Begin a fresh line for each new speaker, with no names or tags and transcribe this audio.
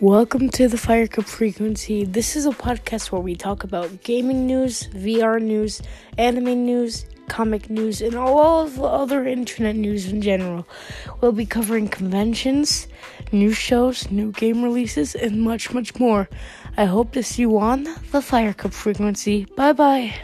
Welcome to the Firecup Frequency. This is a podcast where we talk about gaming news, VR news, anime news, comic news, and all of the other internet news in general. We'll be covering conventions, new shows, new game releases, and much, much more. I hope to see you on the Firecup Frequency. Bye bye.